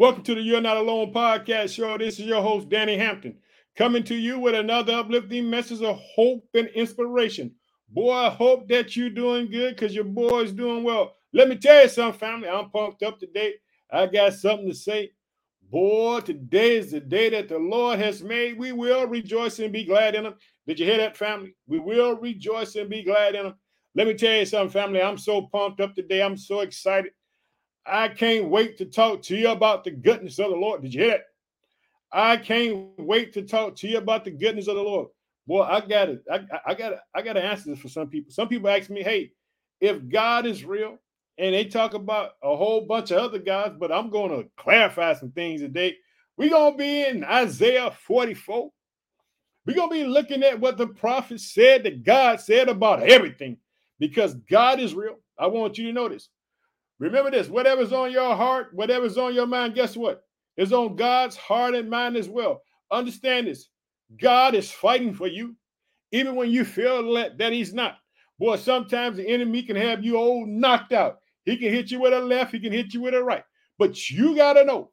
Welcome to the You're Not Alone podcast show. This is your host, Danny Hampton, coming to you with another uplifting message of hope and inspiration. Boy, I hope that you're doing good because your boy's doing well. Let me tell you something, family. I'm pumped up today. I got something to say. Boy, today is the day that the Lord has made. We will rejoice and be glad in him. Did you hear that, family? We will rejoice and be glad in him. Let me tell you something, family. I'm so pumped up today. I'm so excited. I can't wait to talk to you about the goodness of the Lord. Did you hear that? I can't wait to talk to you about the goodness of the Lord. Boy, I got it. I, got. I got to answer this for some people. Some people ask me, "Hey, if God is real," and they talk about a whole bunch of other gods, but I'm going to clarify some things today. We're going to be in Isaiah 44. We're going to be looking at what the prophet said that God said about everything because God is real. I want you to this. Remember this whatever's on your heart, whatever's on your mind, guess what? It's on God's heart and mind as well. Understand this God is fighting for you, even when you feel that He's not. Boy, sometimes the enemy can have you all knocked out. He can hit you with a left, he can hit you with a right. But you got to know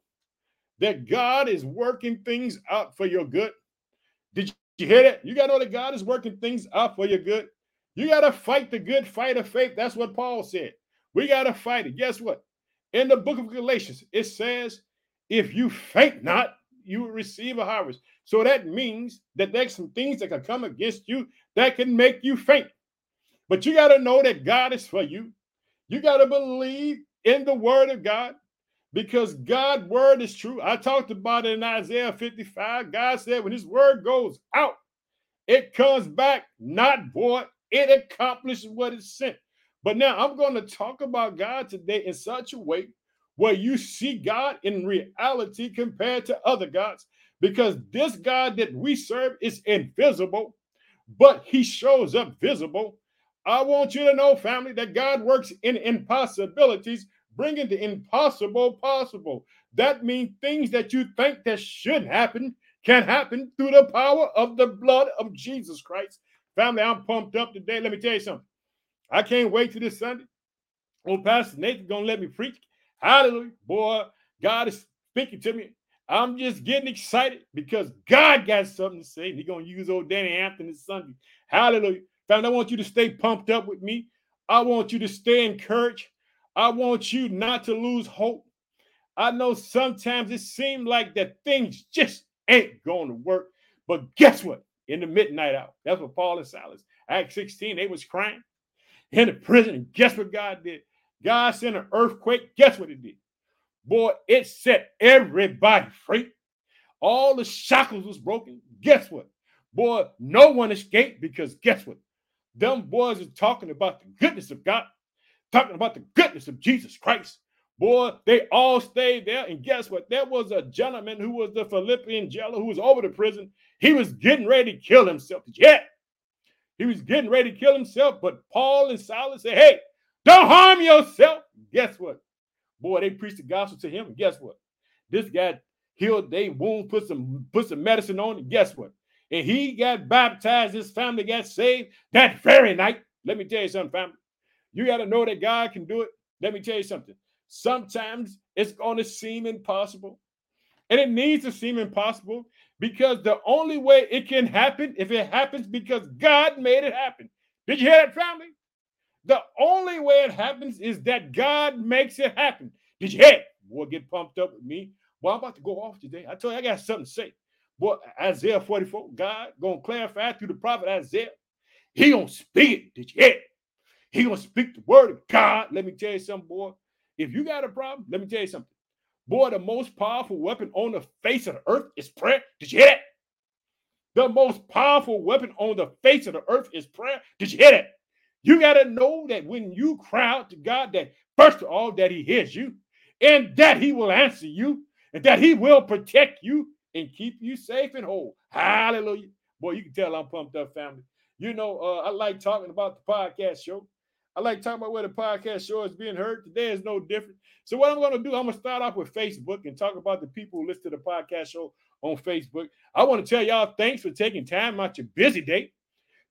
that God is working things out for your good. Did you hear that? You got to know that God is working things out for your good. You got to fight the good fight of faith. That's what Paul said. We got to fight it. Guess what? In the book of Galatians, it says, if you faint not, you will receive a harvest. So that means that there's some things that can come against you that can make you faint. But you got to know that God is for you. You got to believe in the word of God because God's word is true. I talked about it in Isaiah 55. God said, when his word goes out, it comes back not void, it accomplishes what it sent. But now I'm going to talk about God today in such a way where you see God in reality compared to other gods, because this God that we serve is invisible, but he shows up visible. I want you to know, family, that God works in impossibilities, bringing the impossible possible. That means things that you think that should happen can happen through the power of the blood of Jesus Christ. Family, I'm pumped up today. Let me tell you something. I can't wait to this Sunday. Oh, Pastor Nathan gonna let me preach. Hallelujah. Boy, God is speaking to me. I'm just getting excited because God got something to say. He's gonna use old Danny this Sunday. Hallelujah. Family, I want you to stay pumped up with me. I want you to stay encouraged. I want you not to lose hope. I know sometimes it seems like that things just ain't going to work. But guess what? In the midnight hour, that's what Paul and Silas, Acts 16, they was crying in the prison. And guess what God did? God sent an earthquake. Guess what it did? Boy, it set everybody free. All the shackles was broken. Guess what? Boy, no one escaped because guess what? Them boys are talking about the goodness of God, talking about the goodness of Jesus Christ. Boy, they all stayed there. And guess what? There was a gentleman who was the Philippian jailer who was over the prison. He was getting ready to kill himself. Yeah, he was getting ready to kill himself, but Paul and Silas said, Hey, don't harm yourself. Guess what? Boy, they preached the gospel to him. And guess what? This guy healed their wound, put some put some medicine on and Guess what? And he got baptized. His family got saved that very night. Let me tell you something, family. You got to know that God can do it. Let me tell you something. Sometimes it's going to seem impossible. And it needs to seem impossible because the only way it can happen if it happens because God made it happen. Did you hear that, family? The only way it happens is that God makes it happen. Did you hear it? Boy, get pumped up with me. Well, I'm about to go off today. I told you I got something to say. Boy, Isaiah 44, God gonna clarify through the prophet Isaiah. He gonna speak it. Did you hear it? He gonna speak the word of God. Let me tell you something, boy. If you got a problem, let me tell you something. Boy, the most powerful weapon on the face of the earth is prayer. Did you hear that? The most powerful weapon on the face of the earth is prayer. Did you hear that? You got to know that when you cry out to God, that first of all, that He hears you, and that He will answer you, and that He will protect you and keep you safe and whole. Hallelujah. Boy, you can tell I'm pumped up, family. You know, uh, I like talking about the podcast show. I like talking about where the podcast show is being heard. Today is no different. So what I'm going to do, I'm going to start off with Facebook and talk about the people who listen to the podcast show on Facebook. I want to tell y'all thanks for taking time out your busy day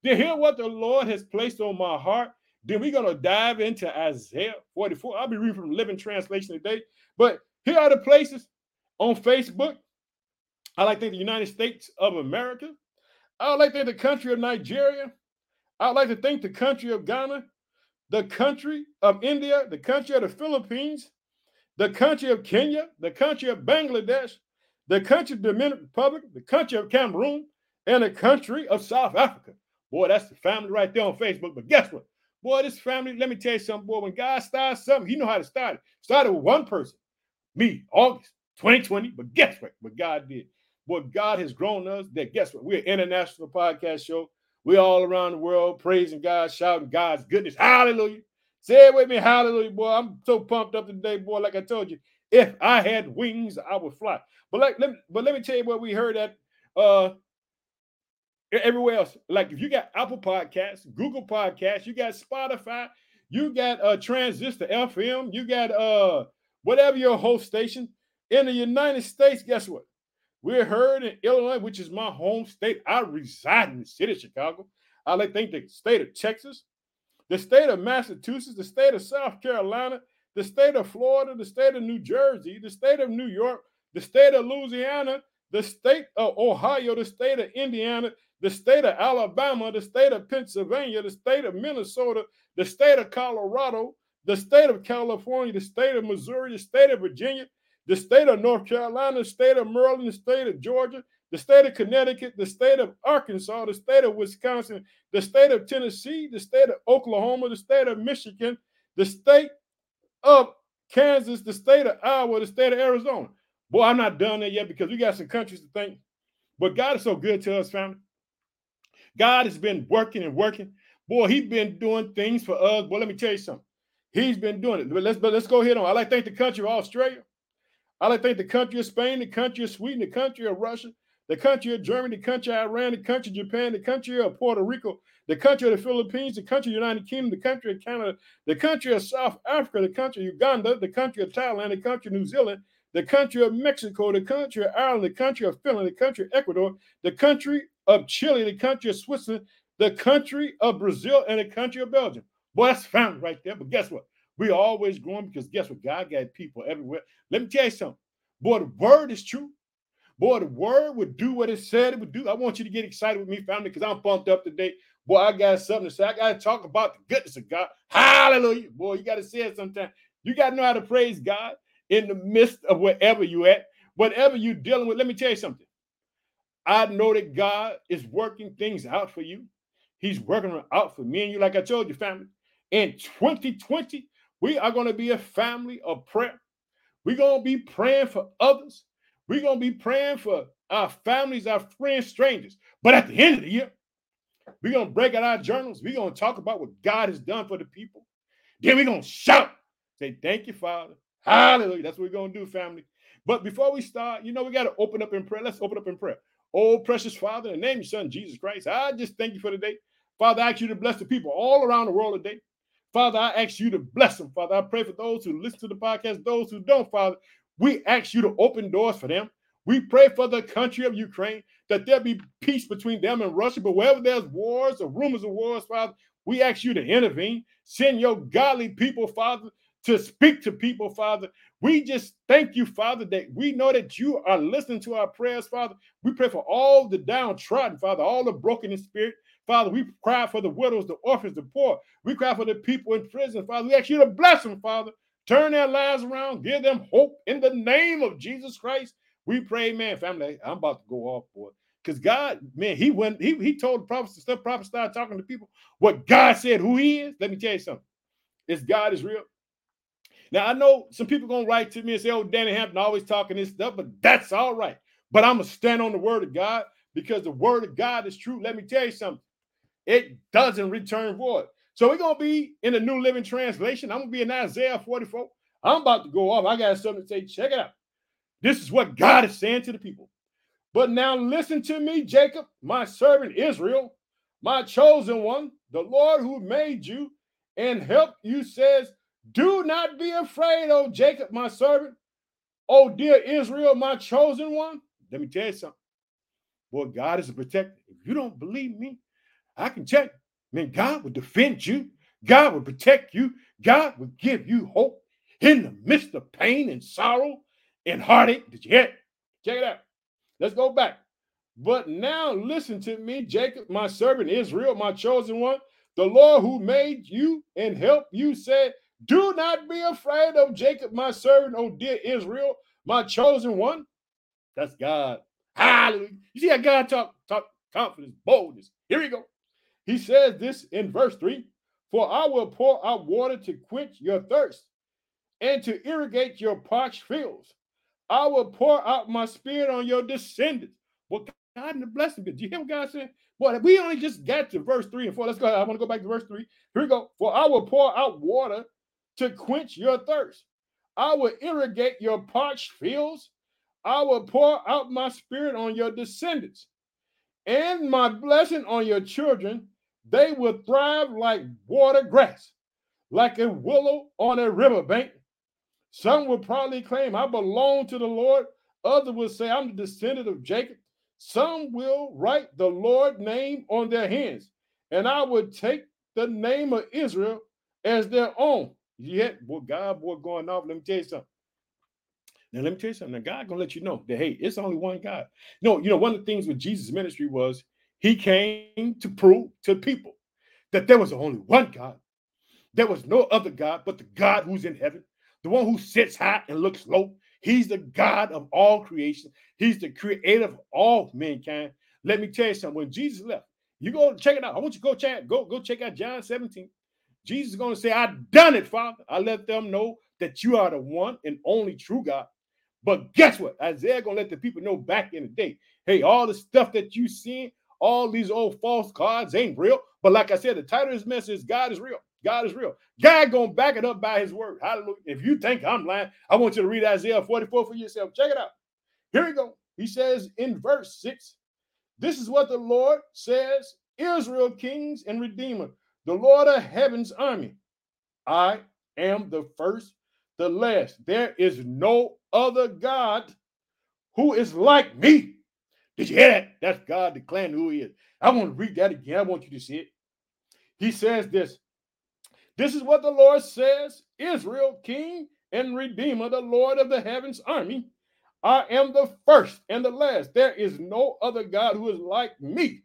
to hear what the Lord has placed on my heart. Then we're going to dive into Isaiah 44. I'll be reading from Living Translation today. But here are the places On Facebook, I like to think the United States of America. I would like to think the country of Nigeria. I would like to think the country of Ghana, the country of India, the country of the Philippines, the country of Kenya, the country of Bangladesh, the country of Dominican Republic, the country of Cameroon, and the country of South Africa. Boy, that's the family right there on Facebook. But guess what? Boy, this family, let me tell you something, boy. When God starts something, he know how to start it. Started with one person, me, August 2020. But guess what? What God did. Boy, God has grown us. That guess what? We're an international podcast show. We're all around the world praising God, shouting God's goodness. Hallelujah. Say it with me, hallelujah, boy. I'm so pumped up today, boy. Like I told you, if I had wings, I would fly. But like, let me, but let me tell you what we heard at uh everywhere else. Like if you got Apple Podcasts, Google Podcasts, you got Spotify, you got uh Transistor FM, you got uh whatever your host station in the United States. Guess what? We're heard in Illinois, which is my home state. I reside in the city of Chicago. I like think the state of Texas, the state of Massachusetts, the state of South Carolina, the state of Florida, the state of New Jersey, the state of New York, the state of Louisiana, the state of Ohio, the state of Indiana, the state of Alabama, the state of Pennsylvania, the state of Minnesota, the state of Colorado, the state of California, the state of Missouri, the state of Virginia, the state of North Carolina, the state of Maryland, the state of Georgia, the state of Connecticut, the state of Arkansas, the state of Wisconsin, the state of Tennessee, the state of Oklahoma, the state of Michigan, the state of Kansas, the state of Iowa, the state of Arizona. Boy, I'm not done there yet because we got some countries to thank. But God is so good to us, family. God has been working and working. Boy, he's been doing things for us. Boy, let me tell you something. He's been doing it. But let's but let's go ahead on. I like thank the country of Australia. I like to thank the country of Spain, the country of Sweden, the country of Russia, the country of Germany, the country of Iran, the country of Japan, the country of Puerto Rico, the country of the Philippines, the country of the United Kingdom, the country of Canada, the country of South Africa, the country of Uganda, the country of Thailand, the country of New Zealand, the country of Mexico, the country of Ireland, the country of Finland, the country of Ecuador, the country of Chile, the country of Switzerland, the country of Brazil, and the country of Belgium. Boy, that's found right there. But guess what? We're always growing because guess what? God got people everywhere. Let me tell you something. Boy, the word is true. Boy, the word would do what it said it would do. I want you to get excited with me, family, because I'm pumped up today. Boy, I got something to say. I got to talk about the goodness of God. Hallelujah. Boy, you got to say it sometime. You got to know how to praise God in the midst of wherever you're at, whatever you're dealing with. Let me tell you something. I know that God is working things out for you. He's working out for me and you, like I told you, family. In 2020, we are going to be a family of prayer. We're going to be praying for others. We're going to be praying for our families, our friends, strangers. But at the end of the year, we're going to break out our journals. We're going to talk about what God has done for the people. Then we're going to shout, say, Thank you, Father. Hallelujah. That's what we're going to do, family. But before we start, you know, we got to open up in prayer. Let's open up in prayer. Oh, precious Father, in the name of your Son, Jesus Christ, I just thank you for the day. Father, I ask you to bless the people all around the world today. Father, I ask you to bless them. Father, I pray for those who listen to the podcast, those who don't, Father. We ask you to open doors for them. We pray for the country of Ukraine that there be peace between them and Russia. But wherever there's wars or rumors of wars, Father, we ask you to intervene. Send your godly people, Father, to speak to people, Father. We just thank you, Father, that we know that you are listening to our prayers, Father. We pray for all the downtrodden, Father, all the broken in spirit. Father, we cry for the widows, the orphans, the poor. We cry for the people in prison, Father. We ask you to bless them, Father. Turn their lives around, give them hope in the name of Jesus Christ. We pray, man, family. I'm about to go off, boy. Because God, man, he went, he, he told the prophets, the stuff prophets started talking to people what God said who he is. Let me tell you something. Is God is real. Now I know some people gonna write to me and say, "Oh, Danny Hampton always talking this stuff," but that's all right. But I'm gonna stand on the word of God because the word of God is true. Let me tell you something. It doesn't return void. So we're gonna be in the New Living Translation. I'm gonna be in Isaiah 44. I'm about to go off. I got something to say. Check it out. This is what God is saying to the people. But now listen to me, Jacob, my servant Israel, my chosen one, the Lord who made you and helped you says, do not be afraid, oh Jacob, my servant. Oh, dear Israel, my chosen one. Let me tell you something. Boy, God is a protector. If you don't believe me, I can you. Man, God will defend you. God will protect you. God will give you hope in the midst of pain and sorrow, and heartache. Did you hear it? Check it out. Let's go back. But now listen to me, Jacob, my servant Israel, my chosen one. The Lord who made you and helped you said, Do not be afraid of Jacob, my servant, O dear Israel, my chosen one. That's God. Hallelujah. You see how God talk, talk confidence, boldness. Here we go. He says this in verse 3 For I will pour out water to quench your thirst and to irrigate your parched fields. I will pour out my spirit on your descendants. Well, God in the blessing. Do you hear what God said? Boy, we only just got to verse 3 and 4. Let's go. I want to go back to verse 3. Here we go. For I will pour out water to quench your thirst. I will irrigate your parched fields. I will pour out my spirit on your descendants and my blessing on your children. They will thrive like water grass, like a willow on a riverbank. Some will proudly claim, I belong to the Lord. Others will say, I'm the descendant of Jacob. Some will write the Lord name on their hands, and I will take the name of Israel as their own. Yet, boy, God, boy, going off. Let me tell you something. Now, let me tell you something. Now, God gonna let you know that hey, it's only one God. No, you know, one of the things with Jesus' ministry was he came to prove to people that there was only one God. There was no other God but the God who's in heaven, the one who sits high and looks low. He's the God of all creation. He's the creator of all mankind. Let me tell you something. When Jesus left, you go check it out. I want you to go check, go, go check out John 17. Jesus is going to say, I done it, Father. I let them know that you are the one and only true God. But guess what? Isaiah is gonna let the people know back in the day. Hey, all the stuff that you seen, all these old false gods ain't real. But like I said, the title of this message is God is real. God is real. God gonna back it up by his word. Hallelujah. If you think I'm lying, I want you to read Isaiah 44 for yourself. Check it out. Here we go. He says in verse 6, this is what the Lord says, Israel, kings and redeemer, the Lord of heaven's army. I am the first, the last. There is no other God who is like me. Did you hear that? That's God declaring who he is. I want to read that again. I want you to see it. He says this This is what the Lord says Israel, king and redeemer, the Lord of the heavens army. I am the first and the last. There is no other God who is like me.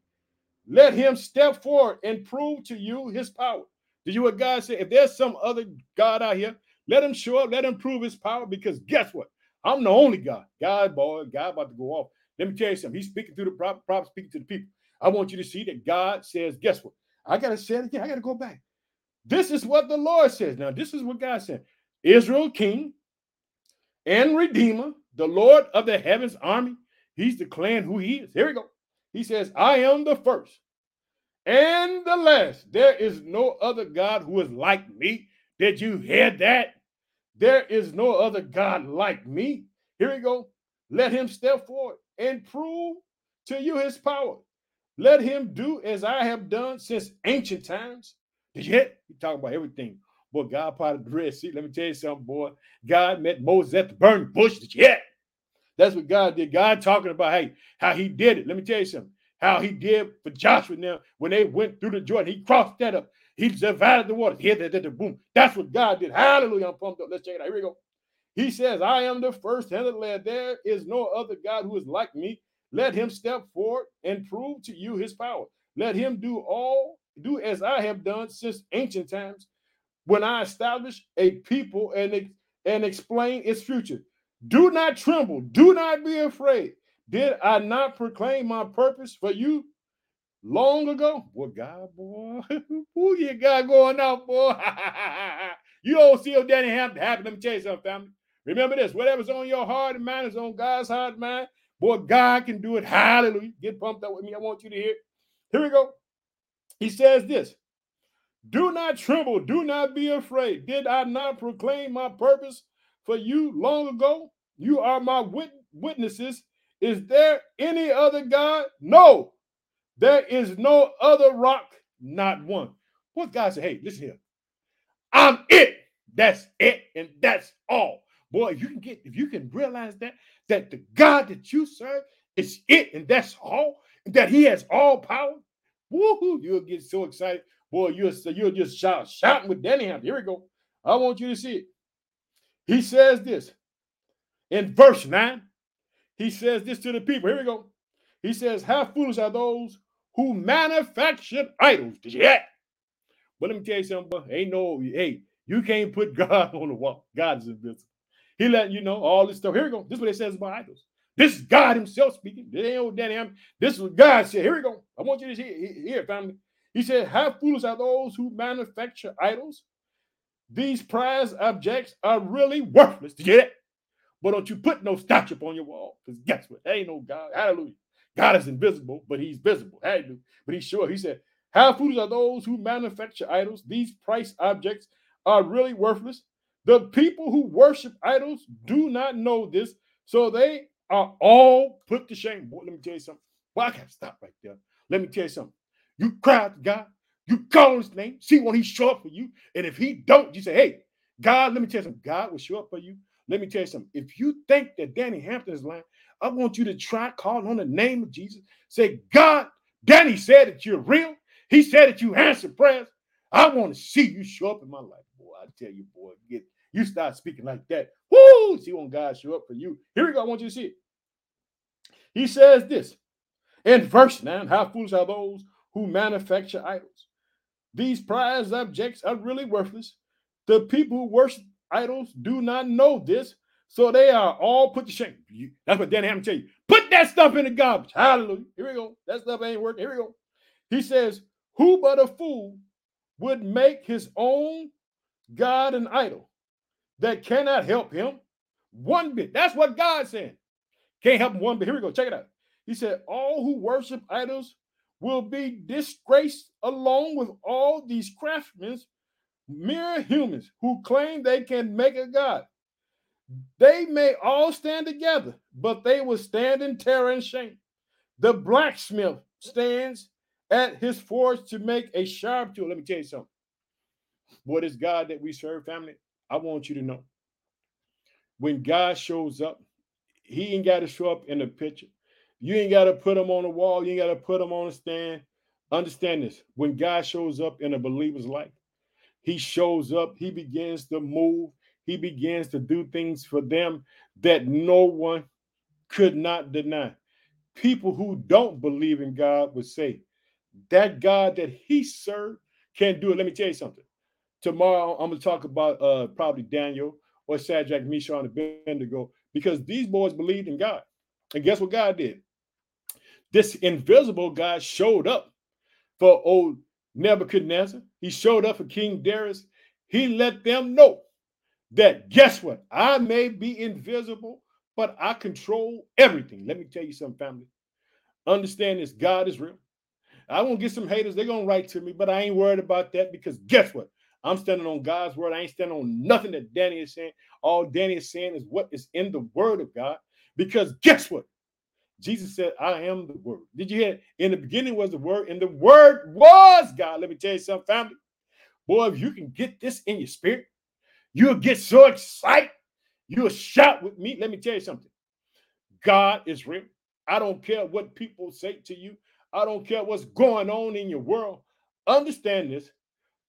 Let him step forward and prove to you his power. Did you what God said? If there's some other God out here, let him show up, let him prove his power. Because guess what? I'm the only God. God, boy, God about to go off. Let me tell you something. He's speaking through the prophet, prophet speaking to the people. I want you to see that God says, guess what? I gotta say it again. I gotta go back. This is what the Lord says. Now, this is what God said. Israel king and redeemer, the Lord of the heavens army. He's declaring who he is. Here we go. He says, I am the first and the last. There is no other God who is like me. Did you hear that? There is no other God like me. Here we go. Let him step forward and prove to you his power. Let him do as I have done since ancient times. Did you talking about everything. Boy, God parted the Red Sea. Let me tell you something, boy. God met Moses at the burning bush. Did you hear? That's what God did. God talking about hey, how he did it. Let me tell you something. How he did for Joshua now when they went through the Jordan. He crossed that up. He divided the waters. Here, there, boom. That's what God did. Hallelujah. I'm pumped up. Let's check it out. Here we go. He says, I am the first and the last. There is no other God who is like me. Let him step forward and prove to you his power. Let him do all, do as I have done since ancient times when I established a people and, and explain its future. Do not tremble. Do not be afraid. Did I not proclaim my purpose for you long ago? Boy, God, boy, who you got going out, boy? you don't see Danny Hampton happen. Let me tell you something, family. Remember this: whatever's on your heart and mind is on God's heart and mind. Boy, God can do it. Hallelujah. Get pumped up with me. I want you to hear. Here we go. He says this Do not tremble, do not be afraid. Did I not proclaim my purpose for you long ago? You are my wit- witnesses. Is there any other God? No, there is no other rock, not one. What God said, hey, listen here. I'm it. That's it, and that's all. Boy, you can get, if you can realize that, that the God that you serve is it, and that's all, that He has all power, woohoo, you'll get so excited. Boy, you'll, you'll just shout, shouting with Danny Hampton. Here we go. I want you to see it. He says this In verse 9, he says this to the people. Here we go. He says, How foolish are those who manufacture idols. Did you hear that? But let me tell you something, but ain't no, hey, you can't put God on the wall. God is invisible. He letting you know all this stuff. Here we go. This is what it says about idols. This is God Himself speaking. This ain't old Danny. I'm, this is God said. Here we go. I want you to hear, hear family. He said, How foolish are those who manufacture idols? These prize objects are really worthless. You hear that? But don't you put no statue on your wall. Because guess what? There ain't no God. Hallelujah. God is invisible, but he's visible. Hallelujah. But he's sure. He said, How foolish are those who manufacture idols? These price objects are really worthless. The people who worship idols do not know this, so they are all put to shame. Boy, let me tell you something. Well, I gotta stop right there. Let me tell you something. You cry to God, you call his name, see when he show up for you. And if he don't, you say, Hey, God, let me tell you something. God will show up for you. Let me tell you something. If you think that Danny Hampton is lying, I want you to try calling on the name of Jesus. Say, God, Danny said that you're real. He said that you answer prayers. I want to see you show up in my life, boy. I tell you, boy, get you start speaking like that. Woo! See when God show up for you. Here we go. I want you to see it. He says this in verse 9 How foolish are those who manufacture idols? These prized objects are really worthless. The people who worship idols do not know this, so they are all put to shame. That's what Danny Hampton tell you. Put that stuff in the garbage. Hallelujah. Here we go. That stuff ain't working. Here we go. He says, Who but a fool would make his own God an idol that cannot help him one bit? That's what God said. Can't help him one bit. Here we go. Check it out. He said, All who worship idols will be disgraced along with all these craftsmen, mere humans who claim they can make a God. They may all stand together, but they will stand in terror and shame. The blacksmith stands at his forge to make a sharp tool. Let me tell you something. What is God that we serve, family? I want you to know. When God shows up, he ain't got to show up in a picture. You ain't got to put them on a wall. You ain't got to put them on a stand. Understand this. When God shows up in a believer's life, he shows up, he begins to move, he begins to do things for them that no one could not deny. People who don't believe in God would say, that God that he served can't do it. Let me tell you something. Tomorrow, I'm going to talk about uh, probably Daniel or Shadrach, Meshach, and Abednego because these boys believed in God. And guess what God did? This invisible God showed up for old Nebuchadnezzar. He showed up for King Darius. He let them know that guess what? I may be invisible, but I control everything. Let me tell you something, family. Understand this God is real. I won't get some haters. They're going to write to me, but I ain't worried about that because guess what? I'm standing on God's word. I ain't standing on nothing that Danny is saying. All Danny is saying is what is in the word of God. Because guess what? Jesus said, I am the word. Did you hear? In the beginning was the word, and the word was God. Let me tell you something, family. Boy, if you can get this in your spirit, you'll get so excited. You'll shout with me. Let me tell you something. God is real. I don't care what people say to you. I don't care what's going on in your world. Understand this.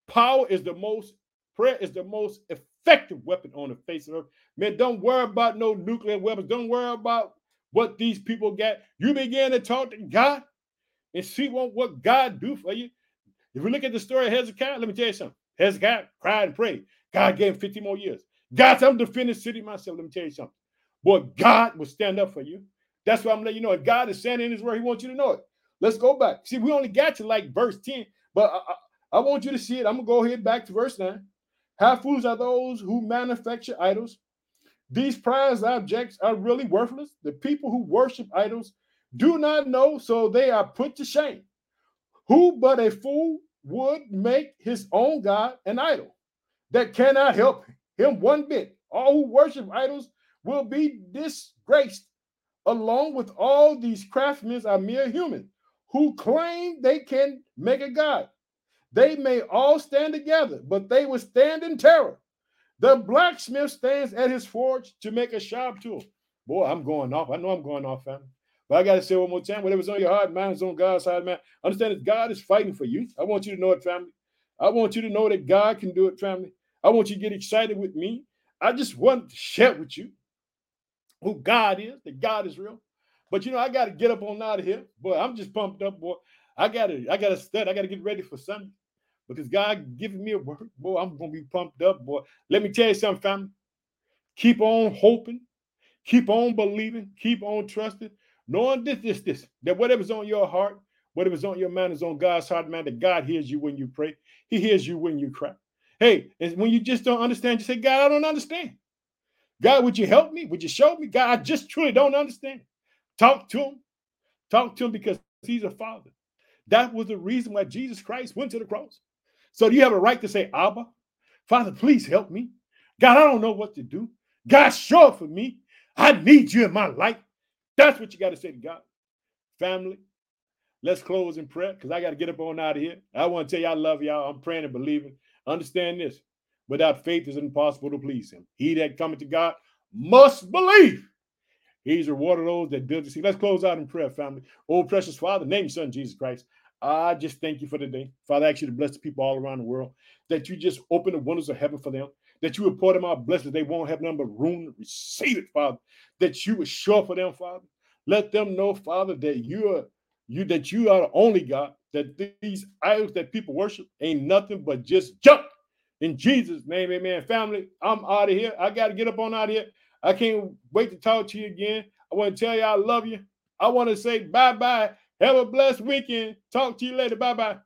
Power is the most, prayer is the most effective weapon on the face of earth. Man, don't worry about no nuclear weapons. Don't worry about what these people got. You begin to talk to God and see what, what God do for you. If you look at the story of Hezekiah, let me tell you something. Hezekiah cried and prayed. God gave him 50 more years. God said, I'm defend the city myself. Let me tell you something. Boy, God will stand up for you. That's why I'm letting you know. If God is standing in his word, he wants you to know it. Let's go back. See, we only got to like verse 10, but I, I, I want you to see it. I'm going to go ahead back to verse 9. How fools are those who manufacture idols these prized objects are really worthless. The people who worship idols do not know, so they are put to shame. Who but a fool would make his own God an idol that cannot help him one bit? All who worship idols will be disgraced. Along with all these craftsmen are mere humans who claim they can make a God. They may all stand together, but they will stand in terror the blacksmith stands at his forge to make a sharp tool. Boy, I'm going off. I know I'm going off, family. But I got to say one more time whatever's on your heart, man, is on God's side, man. Understand that God is fighting for you. I want you to know it, family. I want you to know that God can do it, family. I want you to get excited with me. I just want to share with you who God is, that God is real. But you know, I got to get up on out of here. Boy, I'm just pumped up, boy. I gotta, I gotta study, I gotta get ready for Sunday. Because God giving me a word, boy, I'm gonna be pumped up, boy. Let me tell you something, family. Keep on hoping, keep on believing, keep on trusting, knowing this, this, this, that whatever's on your heart, whatever's on your mind is on God's heart, man, that God hears you when you pray. He hears you when you cry. Hey, and when you just don't understand, you say, God, I don't understand. God, would you help me? Would you show me? God, I just truly don't understand. Talk to him. Talk to him because he's a father. That was the reason why Jesus Christ went to the cross. So do you have a right to say, Abba, Father, please help me. God, I don't know what to do. God, show up for me. I need you in my life. That's what you got to say to God. Family, let's close in prayer because I got to get up on out of here. I want to tell you I love y'all. I'm praying and believing. Understand this. Without faith, it's impossible to please him. He that cometh to God must believe. He's rewarded those that see. Let's close out in prayer, family. Oh, precious Father, name your son Jesus Christ. I just thank you for the day. Father, I ask you to bless the people all around the world, that you just open the windows of heaven for them, that you would pour them out blessings. They won't have none but room to receive it, Father, that you would show for them, Father. Let them know, Father, that you are you that you are the only God, that these idols that people worship ain't nothing but just junk. In Jesus' name, amen. Family, I'm out of here. I got to get up on out of here. I can't wait to talk to you again. I want to tell you I love you. I want to say bye bye. Have a blessed weekend. Talk to you later. Bye bye.